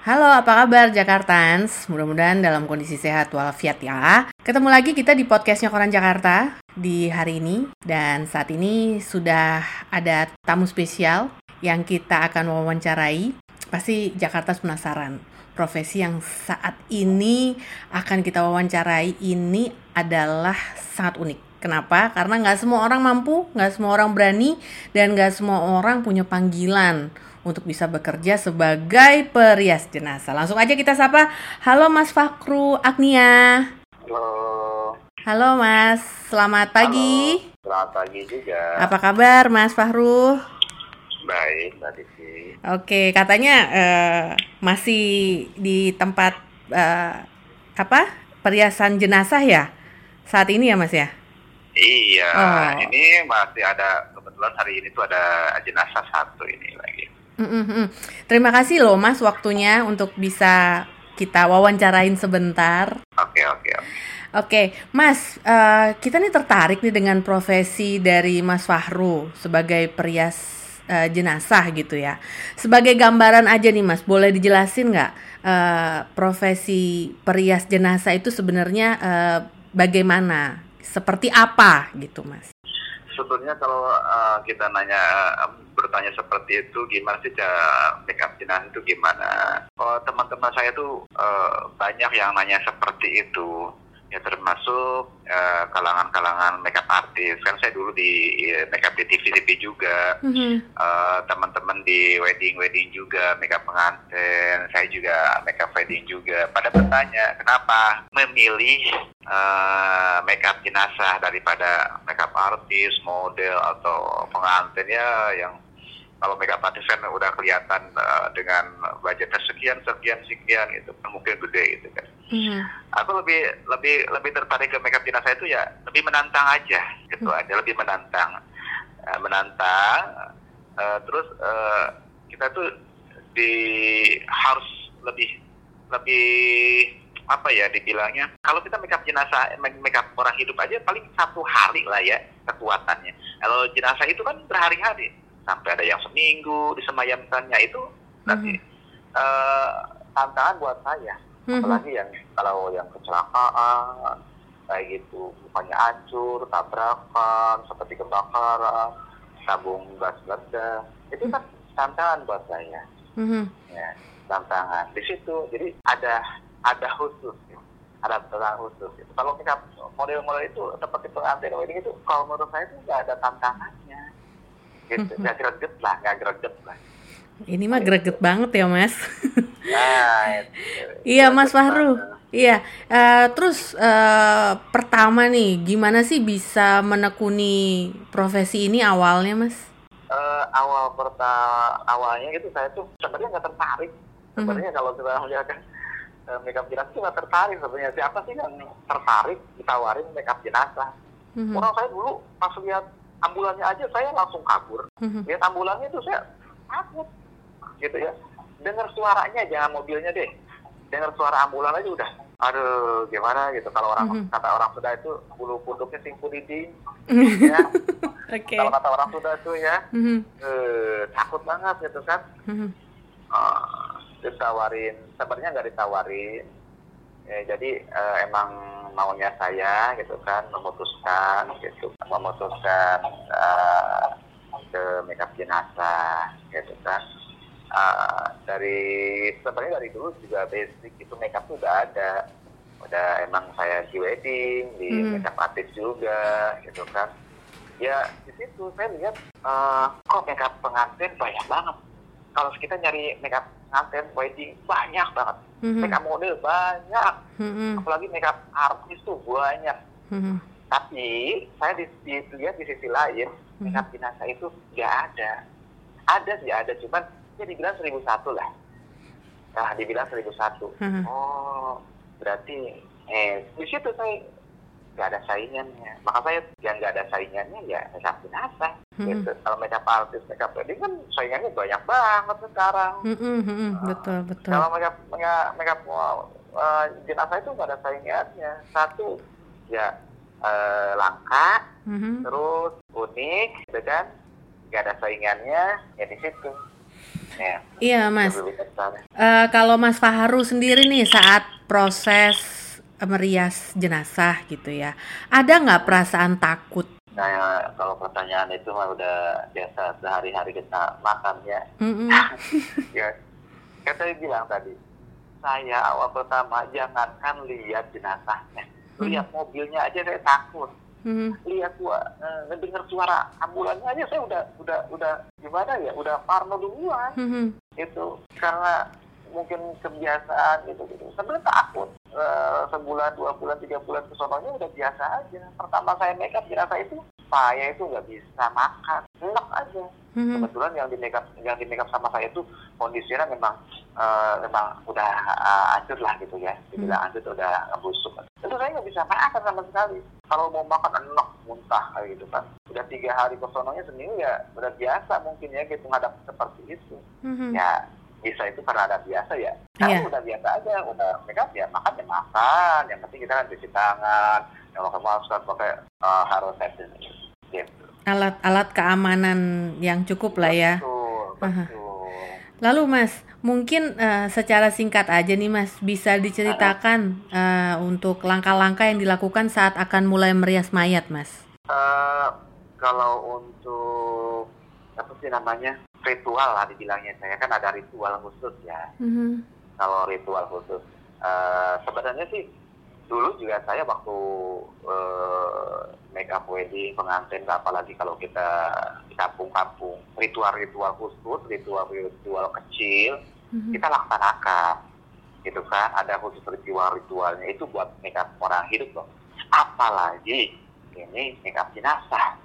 Halo, apa kabar Jakartans? Mudah-mudahan dalam kondisi sehat walafiat ya. Ketemu lagi kita di podcastnya Koran Jakarta di hari ini. Dan saat ini sudah ada tamu spesial yang kita akan wawancarai. Pasti Jakarta penasaran. Profesi yang saat ini akan kita wawancarai ini adalah sangat unik. Kenapa? Karena nggak semua orang mampu, nggak semua orang berani, dan nggak semua orang punya panggilan untuk bisa bekerja sebagai perias jenazah. Langsung aja kita sapa. Halo Mas Fakru Agnia. Halo. Halo Mas, selamat pagi. Halo. Selamat pagi juga. Apa kabar Mas Fahru? Baik, Mbak Disi. Oke, katanya uh, masih di tempat uh, apa? Periasan jenazah ya? Saat ini ya Mas ya? Iya, oh. ini masih ada kebetulan hari ini tuh ada jenazah satu ini lagi. Mm-mm. Terima kasih loh Mas waktunya untuk bisa kita wawancarain sebentar. Oke oke oke. Oke, Mas, uh, kita nih tertarik nih dengan profesi dari Mas Fahru sebagai perias uh, jenazah gitu ya. Sebagai gambaran aja nih Mas, boleh dijelasin nggak uh, profesi perias jenazah itu sebenarnya uh, bagaimana? Seperti apa gitu Mas? Sebetulnya kalau uh, kita nanya bertanya seperti itu gimana sih cara make up jenazah itu gimana? Oh, teman-teman saya tuh uh, banyak yang nanya seperti itu. Ya termasuk uh, kalangan-kalangan makeup artis. Kan saya dulu di uh, makeup di TV TV juga. Mm-hmm. uh, teman-teman di wedding wedding juga makeup pengantin. Saya juga makeup wedding juga. Pada bertanya kenapa memilih uh, makeup jenazah daripada makeup artis model atau pengantin? Ya yang kalau makeup artist kan udah kelihatan uh, dengan budgetnya sekian sekian sekian itu kan mungkin gede gitu kan. Mm. Aku lebih lebih lebih tertarik ke makeup jenazah itu ya lebih menantang aja gitu mm. aja lebih menantang uh, menantang uh, terus uh, kita tuh di harus lebih lebih apa ya dibilangnya kalau kita makeup jenazah makeup orang hidup aja paling satu hari lah ya kekuatannya kalau jenazah itu kan berhari-hari sampai ada yang seminggu disemayamkannya itu nanti mm -hmm. uh, tantangan buat saya mm -hmm. apalagi yang kalau yang kecelakaan kayak gitu bukannya hancur tabrakan seperti kebakaran tabung gas ledak itu kan tantangan buat saya mm -hmm. ya tantangan di situ jadi ada ada khusus ya. ada tantangan khusus ya. kalau kita model-model itu seperti pengantin wedding itu kalau menurut saya itu nggak ada tantangannya gitu nggak greget lah nggak greget lah ini mah greget banget ya mas nah, iya mas Fahru Iya, uh, terus uh, pertama nih, gimana sih bisa menekuni profesi ini awalnya, mas? Uh, awal pertama awalnya gitu saya tuh sebenarnya nggak tertarik. Mhm. Sebenarnya mm -hmm. kalau kita melihat kan uh, makeup jenazah nggak tertarik sebenarnya. Siapa sih yang tertarik ditawarin makeup jenazah? Mm -hmm. Orang saya dulu pas lihat ambulannya aja saya langsung kabur. Mm-hmm. Lihat ambulannya itu saya takut, gitu ya. Dengar suaranya jangan mobilnya deh. Dengar suara ambulan aja udah, aduh gimana gitu. Kalau orang mm-hmm. kata orang sudah itu bulu kuduknya singku dinding, ya. okay. Kalau kata orang sudah itu ya, mm-hmm. eh, takut banget gitu kan. Mm-hmm. Uh, ditawarin, sebenarnya nggak ditawarin. Ya, jadi uh, emang maunya saya gitu kan memutuskan gitu memutuskan uh, ke makeup jenazah gitu kan. Uh, dari sebenarnya dari dulu juga basic itu makeup tuh udah ada. Udah emang saya di wedding di hmm. makeup artist juga gitu kan. Ya di situ saya lihat uh, kok makeup pengantin banyak banget kalau kita nyari makeup pengantin wedding banyak banget mm-hmm. makeup model banyak mm-hmm. apalagi makeup artis tuh banyak mm-hmm. tapi saya di, di, lihat di sisi lain mm-hmm. makeup jenazah itu nggak ada ada sih ada cuman ya dibilang seribu satu lah nah dibilang seribu satu mm-hmm. oh berarti eh di situ saya nggak ada saingannya. Maka saya yang nggak ada saingannya ya makeup jenazah hmm. gitu. Kalau makeup artis makeup wedding kan saingannya banyak banget sekarang. Hmm, hmm, hmm, uh, betul betul. kalau makeup makeup, uh, jenazah itu nggak ada saingannya. Satu ya uh, langka hmm. terus unik gitu kan. Nggak ada saingannya ya di situ. Ya, Iya mas. Eh, kalau Mas Faharu sendiri nih saat proses merias jenazah gitu ya, ada nggak perasaan takut? Nah, ya, kalau pertanyaan itu mah udah biasa sehari-hari kita makan ya. Mm-mm. ya, saya bilang tadi, saya awal pertama jangankan lihat jenazahnya, lihat mobilnya aja saya takut. Mhm. Lihat gua eh, ngedenger suara ambulannya aja saya udah udah udah gimana ya, udah parno duluan. Mhm. itu karena mungkin kebiasaan gitu gitu sebenarnya takut Eh, sebulan dua bulan tiga bulan kesononya udah biasa aja. Pertama saya make up jenazah itu saya itu nggak bisa makan. Enak aja. Mhm. kebetulan yang di make up yang di make up sama saya itu kondisinya memang eh, memang udah eh, hancur lah gitu ya. Dibilang hancur udah busuk. Itu saya nggak bisa makan sama sekali. Kalau mau makan enak muntah kayak gitu kan. Udah tiga hari kesononya seminggu ya udah biasa mungkin ya gitu ngadap seperti itu. Mhm. ya bisa itu karena ada biasa ya kalau Iya. udah biasa aja udah up ya makan ya makan yang penting kita kan cuci tangan yang pakai masker pakai uh, harus safety gitu Alat-alat keamanan yang cukup lah ya. betul Aha. betul Lalu Mas, mungkin eh, secara singkat aja nih Mas, bisa diceritakan eh, untuk langkah-langkah yang dilakukan saat akan mulai merias mayat Mas? Eh, kalau untuk apa sih namanya ritual lah dibilangnya. Saya kan ada ritual khusus ya. Mhm. kalau ritual khusus. Eh, sebenarnya sih dulu juga saya waktu eh, make up wedding pengantin apalagi kalau kita di kampung-kampung ritual-ritual khusus ritual-ritual kecil Mhm. kita laksanakan. Gitu kan? Ada khusus ritual-ritualnya. Itu buat make up orang hidup loh. Apalagi ini make up jenazah.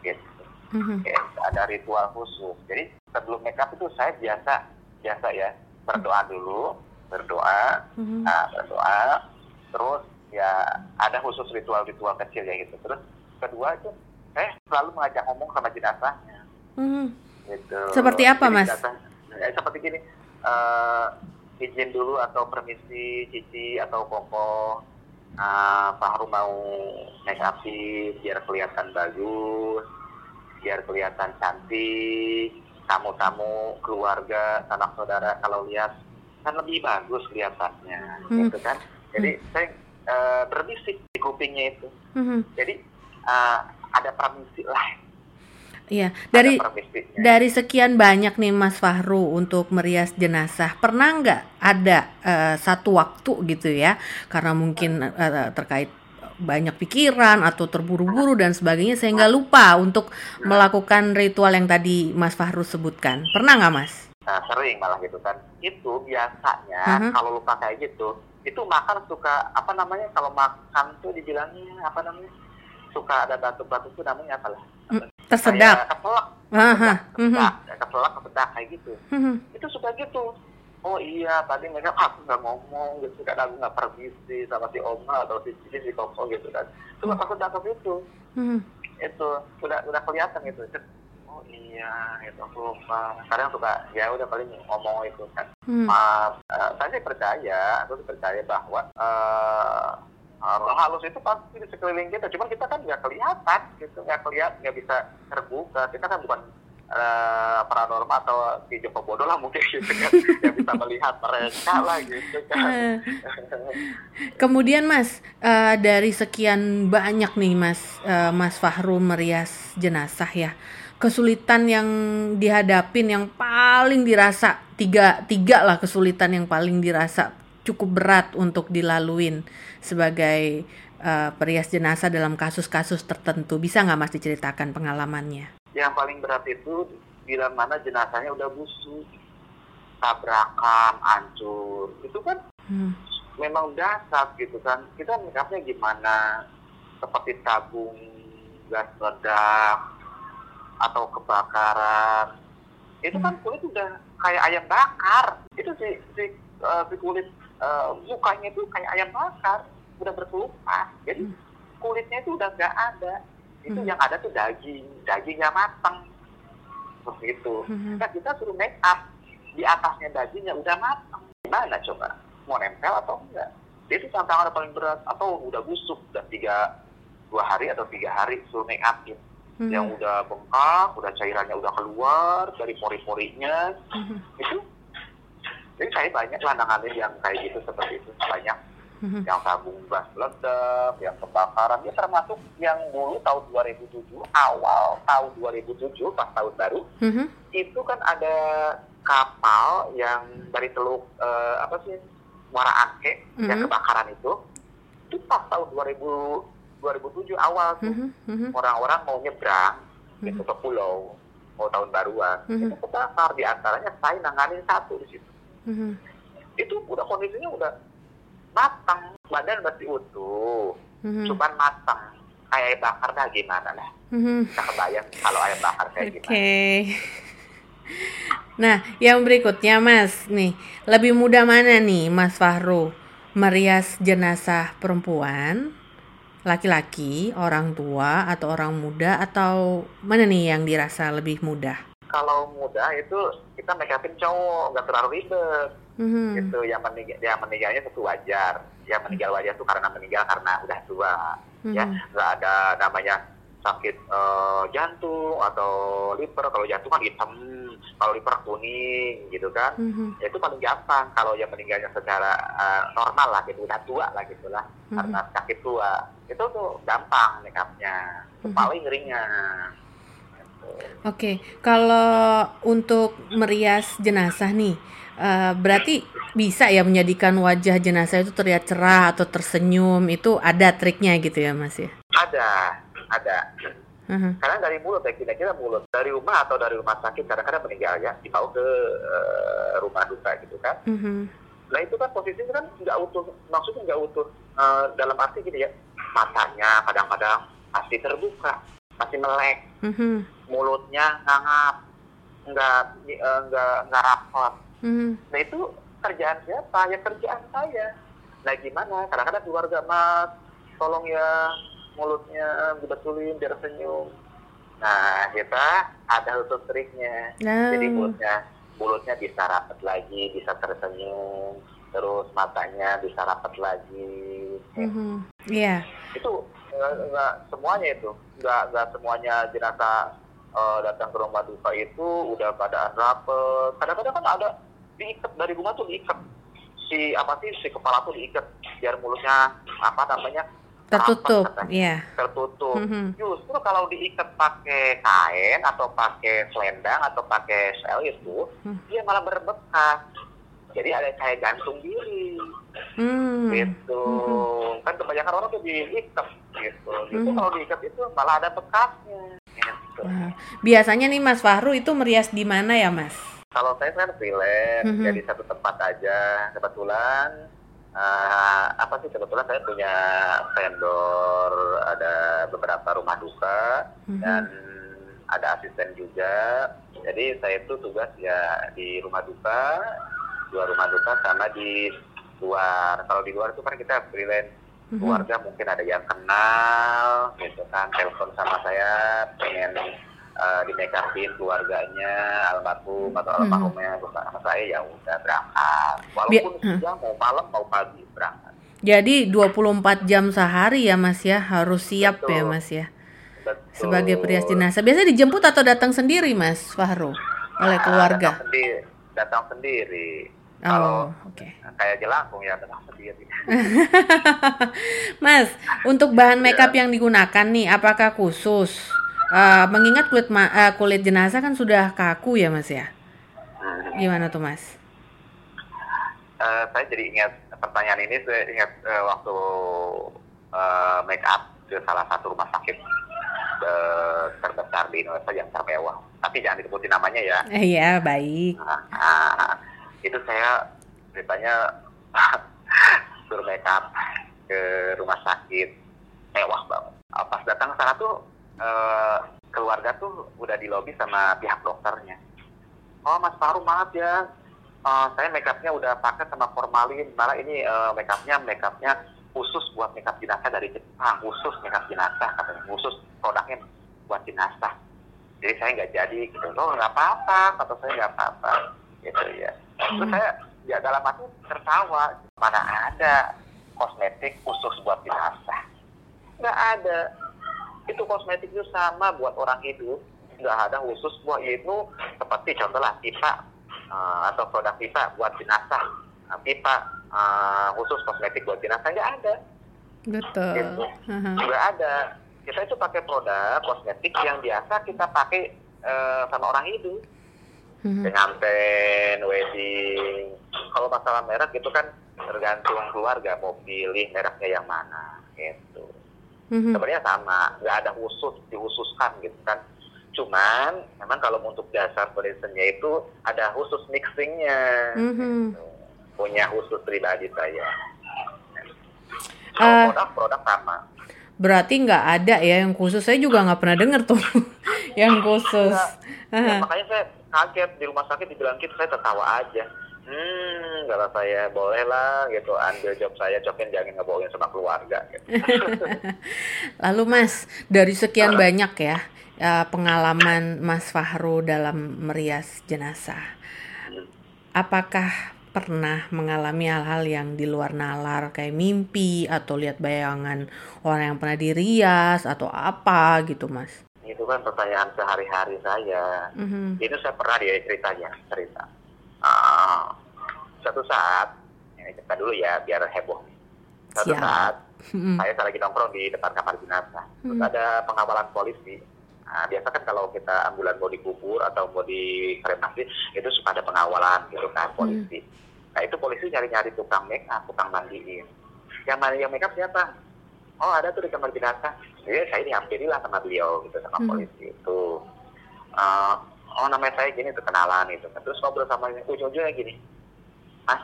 Gitu. Mhm. Oke, ada ritual khusus. Jadi sebelum make up itu saya biasa biasa ya berdoa dulu, berdoa, Mhm. nah, berdoa, terus ya ada khusus ritual-ritual kecil ya gitu. Terus kedua itu saya selalu mengajak ngomong sama jenazahnya Mhm. gitu. Seperti apa, Jadi Mas? jenazah- eh, seperti gini, eh, izin dulu atau permisi cici atau koko. Uh, Pak Harum mau make upin biar kelihatan bagus, biar kelihatan cantik, tamu-tamu, keluarga, anak saudara kalau lihat kan lebih bagus kelihatannya, Hmm. gitu kan. Jadi saya eh, berbisik di kupingnya itu. Mhm. Jadi eh, ada permisi lah, Iya, dari dari sekian banyak nih Mas Fahru untuk merias jenazah, pernah nggak ada eh, satu waktu gitu ya, karena mungkin eh, terkait banyak pikiran atau terburu-buru dan sebagainya sehingga lupa untuk melakukan ritual yang tadi Mas Fahru sebutkan. Pernah nggak Mas? Nah, sering malah gitu kan. Itu biasanya Mhm. kalau lupa kayak gitu, itu makan suka apa namanya kalau makan tuh dibilangnya apa namanya? Suka ada batuk-batuk tuh namanya apa lah? Mm, Tersedak. Kayak Aha. mhm, kesedak, ya, keselak, kesedak kayak gitu. mhm, Itu suka gitu. Oh iya, tadi mereka aku nggak ngomong gitu kan, aku nggak permisi sama si Oma atau si Cici, si Koko gitu kan. Itu Hmm. aku takut itu. mhm. itu udah udah kelihatan gitu oh iya itu aku lupa kadang suka ya udah paling ngomong itu kan Hmm. maaf eh, saya percaya aku percaya bahwa eh roh halus itu pasti di sekeliling kita cuman kita kan nggak kelihatan gitu nggak kelihatan nggak bisa terbuka kita kan bukan eh, paranormal atau di Joko Bodo lah mungkin gitu kan yang bisa melihat mereka lah gitu kan Eh, Kemudian Mas, eh, dari sekian banyak nih Mas, eh, Mas Fahru merias jenazah ya, kesulitan yang dihadapin yang paling dirasa tiga tiga lah kesulitan yang paling dirasa cukup berat untuk dilaluin sebagai eh, perias jenazah dalam kasus-kasus tertentu. Bisa nggak Mas diceritakan pengalamannya? Yang paling berat itu bila mana jenazahnya udah busuk tabrakan hancur. Itu kan Hmm. memang dasar gitu kan. Kita makeupnya gimana? Seperti tabung gas ledak atau kebakaran. Itu kan kulit udah kayak ayam bakar. Itu si si, eh, si kulit eh, mukanya itu kayak ayam bakar. Udah berkelupas. Jadi kulitnya itu udah nggak ada itu Hmm. yang ada tuh daging. Dagingnya matang seperti itu. Mhm. nah kita suruh make up. Di atasnya dagingnya udah matang gimana coba? Mau nempel atau enggak? Itu tantangan paling berat. Atau udah busuk. Udah tiga dua hari atau tiga hari suruh make upin Mhm. yang udah bengkak, udah cairannya udah keluar dari pori-porinya, Mhm. itu? Jadi saya banyak lah nanganin yang kayak gitu seperti itu. Banyak Yang tabung gas meledak, yang kebakaran, ya termasuk yang dulu tahun 2007 awal tahun 2007 pas tahun baru Mhm. itu kan ada kapal yang dari teluk eh, apa sih Muara Angke yang Mhm. kebakaran itu itu pas tahun 2000 2007 awal tuh Mhm. Mhm. orang-orang mau nyebrang Mhm. gitu ke pulau mau tahun baruan Mhm. itu kebakar di antaranya saya nanganin satu di situ Mhm. itu udah kondisinya udah matang badan masih utuh Mhm. cuman matang kayak ayam bakar dah gimana lah Mhm. kebayang kalau ayam bakar kayak Oke. gimana Nah, yang berikutnya Mas, nih, lebih mudah mana nih Mas Fahru? Merias jenazah perempuan, laki-laki, orang tua atau orang muda atau mana nih yang dirasa lebih mudah? kalau muda itu kita make upin cowok nggak terlalu ribet Mhm. gitu yang meninggal yang meninggalnya tentu wajar yang meninggal wajar itu karena meninggal karena udah tua ya Mhm. nggak ada namanya sakit eh, jantung atau liver kalau jantung kan hitam kalau liver kuning gitu kan Mhm. ya itu paling gampang kalau yang meninggalnya secara eh, normal lah gitu udah tua lah gitulah Mhm. karena sakit tua itu tuh gampang make upnya Mhm. paling ringan Gitu. Oke, kalau untuk merias jenazah nih, eh, berarti bisa ya menjadikan wajah jenazah itu terlihat cerah atau tersenyum, itu ada triknya gitu ya Mas ya? ada ada Mhm. karena dari mulut ya kira-kira mulut dari rumah atau dari rumah sakit kadang-kadang meninggal ya dibawa ke eh, rumah duka gitu kan Mhm. Nah itu kan posisinya kan nggak utuh, maksudnya nggak utuh eh, dalam arti gini ya, matanya kadang-kadang masih terbuka, masih melek, Mhm. mulutnya ngangap, nggak nggak nggak rapot. Mhm. Nah itu kerjaan siapa? Ya kerjaan saya. Nah gimana? Kadang-kadang keluarga mas, tolong ya mulutnya dibetulin biar senyum. Nah kita ada khusus triknya. Nah. Jadi mulutnya mulutnya bisa rapat lagi, bisa tersenyum, terus matanya bisa rapat lagi. Mhm. Iya. Itu nggak nggak semuanya itu, nggak nggak semuanya jenazah eh, datang ke rumah duka itu udah keadaan rapet. Kadang-kadang kan ada diikat dari rumah tuh diikat si apa sih si kepala tuh diikat biar mulutnya apa namanya Tertutup, rapat, katanya. iya. tertutup. Mhm. Justru kalau diikat pakai kain atau pakai selendang atau pakai sel itu, Hmm. dia malah berbekas. Jadi ada kayak gantung diri, Hmm. gitu. Kan kebanyakan orang tuh diikat, gitu. Gitu Hmm. kalau diikat itu malah ada bekasnya. Gitu. Biasanya nih Mas Fahru itu merias di mana ya Mas? Kalau saya kan freelance, Mhm. jadi satu tempat aja. Kebetulan eh, apa sih kebetulan saya punya vendor, ada beberapa rumah duka Mhm. dan ada asisten juga. Jadi saya itu tugas ya di rumah duka, dua rumah duka sama di luar. Kalau di luar itu kan kita freelance Mhm. keluarga mungkin ada yang kenal gitu kan telepon sama saya pengen uh, di make upin keluarganya almarhum atau Mhm. almarhumnya bersama saya ya udah berangkat walaupun Bi- siang mau malam mau pagi berangkat Jadi 24 jam sehari ya Mas ya, harus siap Betul. ya Mas ya. Betul. Sebagai perias jenazah. Biasanya dijemput atau datang sendiri Mas Fahru? Oleh Ah, keluarga? datang sendiri datang sendiri kalau Oh, oke. kayak jelangkung ya datang sendiri Mas, untuk bahan Ya. makeup yang digunakan nih, apakah khusus? Eh, mengingat kulit ma- eh, kulit jenazah kan sudah kaku ya Mas ya. Hmm. Gimana tuh Mas? Eh, saya jadi ingat pertanyaan ini saya ingat eh, waktu eh, make up ke salah satu rumah sakit eh, terbesar di Indonesia yang termewah. Tapi jangan disebutin namanya ya. Eh, ya baik. Ah, itu saya ceritanya suruh make up ke rumah sakit mewah banget. Pas datang ke sana tuh eh, keluarga tuh udah di lobi sama pihak dokternya. Oh Mas Faru maaf ya, Eh, saya make upnya udah pakai sama formalin. Malah ini eh, make upnya make upnya khusus buat make up jenazah dari Jepang, khusus make up jenazah katanya, khusus produknya buat jenazah. Jadi saya nggak jadi gitu. Oh nggak apa-apa, kata saya nggak apa-apa, gitu ya. Terus saya ya dalam hati tertawa, mana ada kosmetik khusus buat jenazah? Nggak ada. Itu kosmetik itu sama buat orang hidup. Nggak ada khusus buat itu seperti contohlah pipa uh, atau produk pipa buat jenazah. Uh, pipa uh, khusus kosmetik buat jenazah nggak ada. Betul. Gitu. nggak ada. Kita itu pakai produk kosmetik yang biasa kita pakai uh, sama orang hidup. Pengantin, wedding. Kalau masalah merek itu kan tergantung keluarga mau pilih mereknya yang mana gitu. Mhm. Sebenarnya sama, nggak ada khusus dikhususkan gitu kan. Cuman memang kalau untuk dasar foundationnya itu ada khusus mixingnya. Mhm. gitu. Punya khusus pribadi saya. Eh. Kalau produk produk sama. Berarti nggak ada ya yang khusus. Saya juga nggak pernah denger tuh yang khusus. Ya, makanya saya kaget di rumah sakit dibilang gitu saya tertawa aja. Hmm, kata saya boleh lah gitu ambil job saya cobain jangan ngebohongin sama keluarga. Gitu. Lalu Mas, dari sekian banyak ya eh, pengalaman Mas Fahru dalam merias jenazah, apakah pernah mengalami hal-hal yang di luar nalar kayak mimpi atau lihat bayangan orang yang pernah dirias atau apa gitu Mas? Itu kan pertanyaan sehari-hari saya. Mhm. Itu saya pernah dia ceritanya cerita. Suatu saat, ini cerita dulu ya biar heboh. Suatu Siap. saat Mhm. saya lagi nongkrong di depan kamar jenazah. Terus Hmm. ada pengawalan polisi. Nah, biasa kan kalau kita ambulan mau dikubur atau mau dikremasi itu suka ada pengawalan gitu kan polisi. Nah itu polisi nyari-nyari tukang make up, tukang mandiin. Yang mandi yang make up siapa? Oh ada tuh di kamar jenazah. Jadi saya dihampiri lah sama beliau gitu sama Hmm. polisi itu. Eh, oh namanya saya gini tuh kenalan gitu. Terus ngobrol sama ujung-ujungnya gini. Mas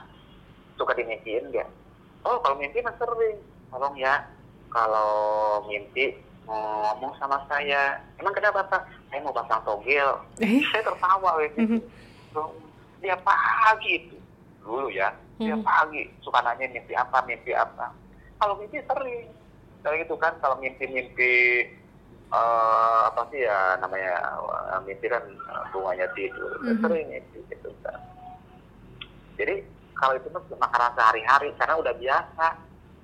suka dimimpiin nggak? Oh kalau mimpi mas sering. Tolong ya kalau mimpi ngomong sama saya. Emang kenapa Pak? Saya mau pasang togel. Eh? Saya tertawa gitu. Mhm. Dia pagi itu dulu ya. Dia Mhm. pagi suka nanya mimpi apa, mimpi apa. Kalau mimpi sering. Kayak gitu kan kalau mimpi-mimpi eh, apa sih ya namanya eh, mimpi kan eh, bunganya tidur. Mhm. Sering mimpi gitu kan. Jadi kalau itu mah makanan sehari-hari karena udah biasa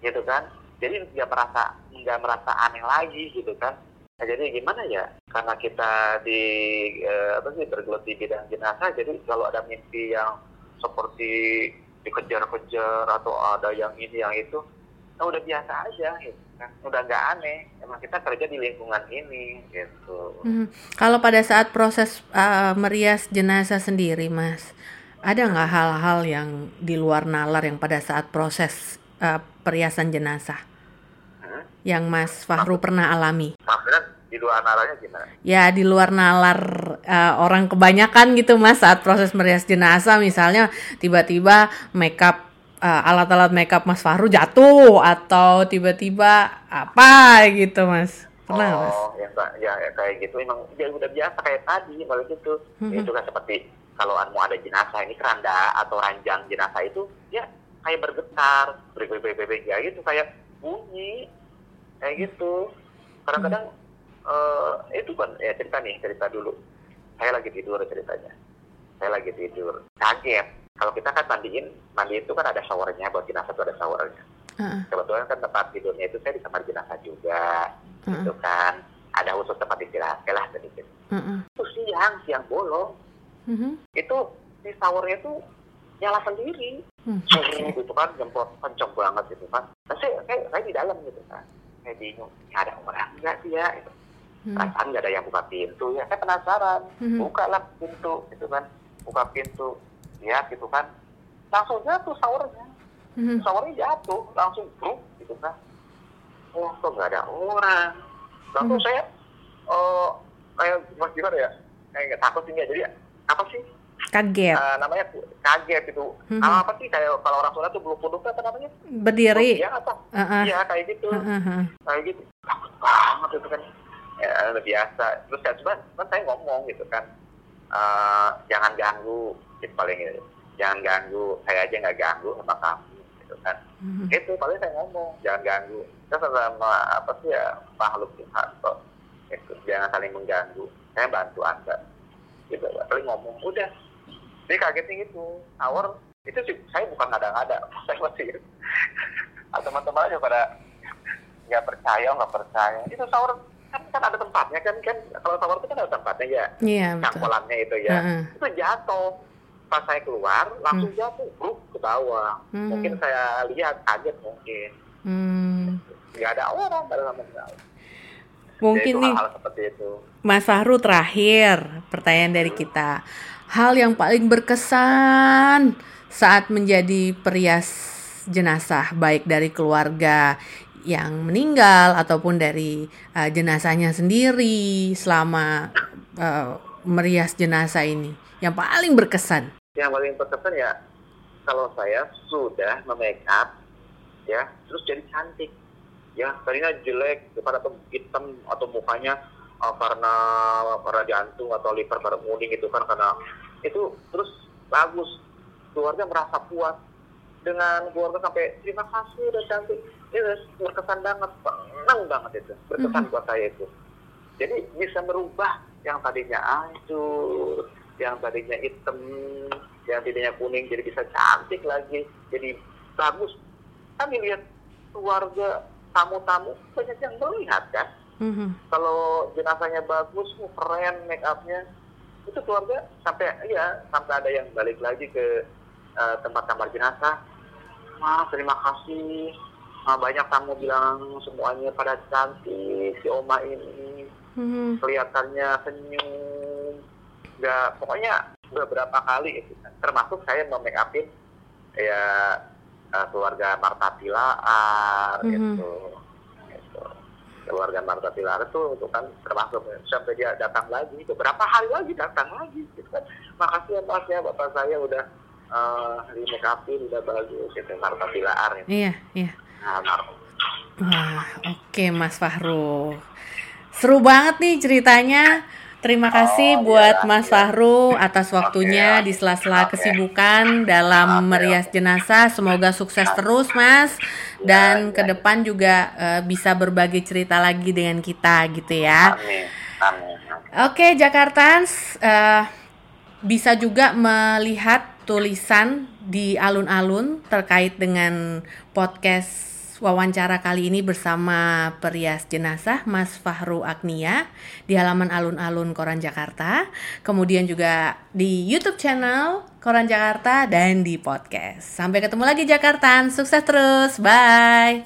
gitu kan. Jadi nggak merasa nggak merasa aneh lagi gitu kan. Nah, jadi gimana ya? Karena kita di eh, apa sih bergelut di bidang jenazah, jadi kalau ada mimpi yang seperti dikejar-kejar atau ada yang ini yang itu, nah udah biasa aja gitu kan. Udah nggak aneh. Emang kita kerja di lingkungan ini gitu. Mhm. Kalau pada saat proses uh, merias jenazah sendiri, Mas, ada nggak hal-hal yang di luar nalar yang pada saat proses uh, periasan jenazah Hmm? yang Mas Fahru pernah alami? Maksudnya di luar naranya gimana? Ya di luar nalar uh, orang kebanyakan gitu, Mas, saat proses merias jenazah, misalnya tiba-tiba makeup uh, alat-alat makeup Mas Fahru jatuh atau tiba-tiba apa gitu, Mas? Pernah, nggak, Mas? oh, ya, ya, ya, kayak gitu emang ya udah biasa kayak tadi malah gitu. Mhm. Itu kan seperti kalau mau ada jenazah ini keranda atau ranjang jenazah itu ya kayak bergetar, berbebe ya gitu kayak bunyi kayak gitu. Kadang-kadang eh, itu kan ya cerita nih cerita dulu. Saya lagi tidur ceritanya. Saya lagi tidur kaget. Kalau kita kan mandiin, mandi itu kan ada showernya buat jenazah itu ada showernya kebetulan kan tempat tidurnya itu saya di kamar jenazah juga heeh, gitu kan ada khusus tempat istirahat lah sedikit heeh. itu siang siang bolong Mhm. itu di showernya itu nyala sendiri. Hmm, gitu kan jempol kenceng banget gitu kan. Nah, saya, saya, saya di dalam gitu kan. Saya bingung "Ini ada orang nggak sih ya gitu. Hmm. perasaan nggak ada yang buka pintu ya saya penasaran. Mhm. buka lah pintu gitu kan. Buka pintu lihat gitu kan. Langsung jatuh showernya showernya jatuh langsung bruk gitu kan. Oh kok nggak ada orang? Langsung Hmm. saya eh kayak gimana ya? Kayak nggak takut sih jadi apa sih? Kaget, Eh, namanya kaget gitu. Hmm. apa sih? Kayak kalau orang sholat tuh belum puduk apa namanya? Berdiri. ya apa? Heeh, iya kayak gitu. Heeh, heeh. kayak gitu. Takut banget itu kan. Ya udah biasa. Terus kan cuma kan saya ngomong gitu kan. Eh, jangan ganggu. Gitu paling gitu. jangan ganggu. Saya aja nggak ganggu sama kamu gitu kan. Mhm. itu paling saya ngomong. Jangan ganggu. Kita sama apa sih ya? Makhluk Tuhan kok. Itu jangan saling mengganggu. Saya bantu anda gitu. Paling ngomong udah. Dia kagetnya gitu. Awal itu sih saya bukan ngada-ngada saya masih Ah, teman-teman aja pada nggak percaya nggak percaya. Itu sahur kan, kan ada tempatnya kan kan. Kalau tower itu kan ada tempatnya ya. Iya, betul. cangkolannya itu ya. Heeh. itu jatuh. Pas saya keluar langsung Hmm. jatuh bruk ke bawah. Hmm. mungkin saya lihat kaget mungkin. Hmm, nggak ada orang nggak ada sama sekali mungkin Jadi itu nih hal-hal seperti itu Mas Fahru terakhir pertanyaan dari kita. Hal yang paling berkesan saat menjadi perias jenazah baik dari keluarga yang meninggal ataupun dari uh, jenazahnya sendiri selama uh, merias jenazah ini yang paling berkesan. yang paling berkesan ya kalau saya sudah memake up ya terus jadi cantik ya tadinya jelek pada hitam atau mukanya uh, karena karena jantung atau liver pada kuning itu kan karena itu terus bagus. Keluarga merasa puas dengan keluarga sampai terima kasih udah cantik. Itu berkesan banget senang banget itu berkesan Mhm. buat saya itu. Jadi bisa merubah yang tadinya hancur yang tadinya hitam yang tadinya kuning jadi bisa cantik lagi jadi bagus. Kami lihat keluarga tamu-tamu banyak yang melihat kan Mhm. kalau jenazahnya bagus oh, keren make upnya itu keluarga sampai ya sampai ada yang balik lagi ke eh, tempat kamar jenazah. Mas terima kasih. Ah, banyak tamu bilang semuanya pada cantik si oma ini. Mhm. kelihatannya senyum. Nggak pokoknya beberapa kali termasuk saya memake upin ya eh, keluarga Marta Pilar Mhm. gitu gitu keluarga Marta Pilar itu itu kan termasuk sampai dia datang lagi beberapa hari lagi datang lagi gitu kan makasih ya mas ya bapak saya udah eh, di make upin udah bagus gitu Marta Pilar gitu. Iya, iya. nah, Wah, oke Mas Fahru. Seru banget nih ceritanya. Terima kasih Oh, buat iya, Mas iya. Fahru atas waktunya Oke, di sela-sela oke. kesibukan dalam Oke, merias jenazah. Semoga sukses terus, Mas. Dan Ya, ke ya. depan juga eh, bisa berbagi cerita lagi dengan kita gitu ya. amin amin Oke, Jakartans, eh, bisa juga melihat tulisan di alun-alun terkait dengan podcast wawancara kali ini bersama perias jenazah Mas Fahru Agnia di halaman alun-alun Koran Jakarta, kemudian juga di YouTube channel Koran Jakarta dan di podcast. Sampai ketemu lagi Jakartan, sukses terus, bye.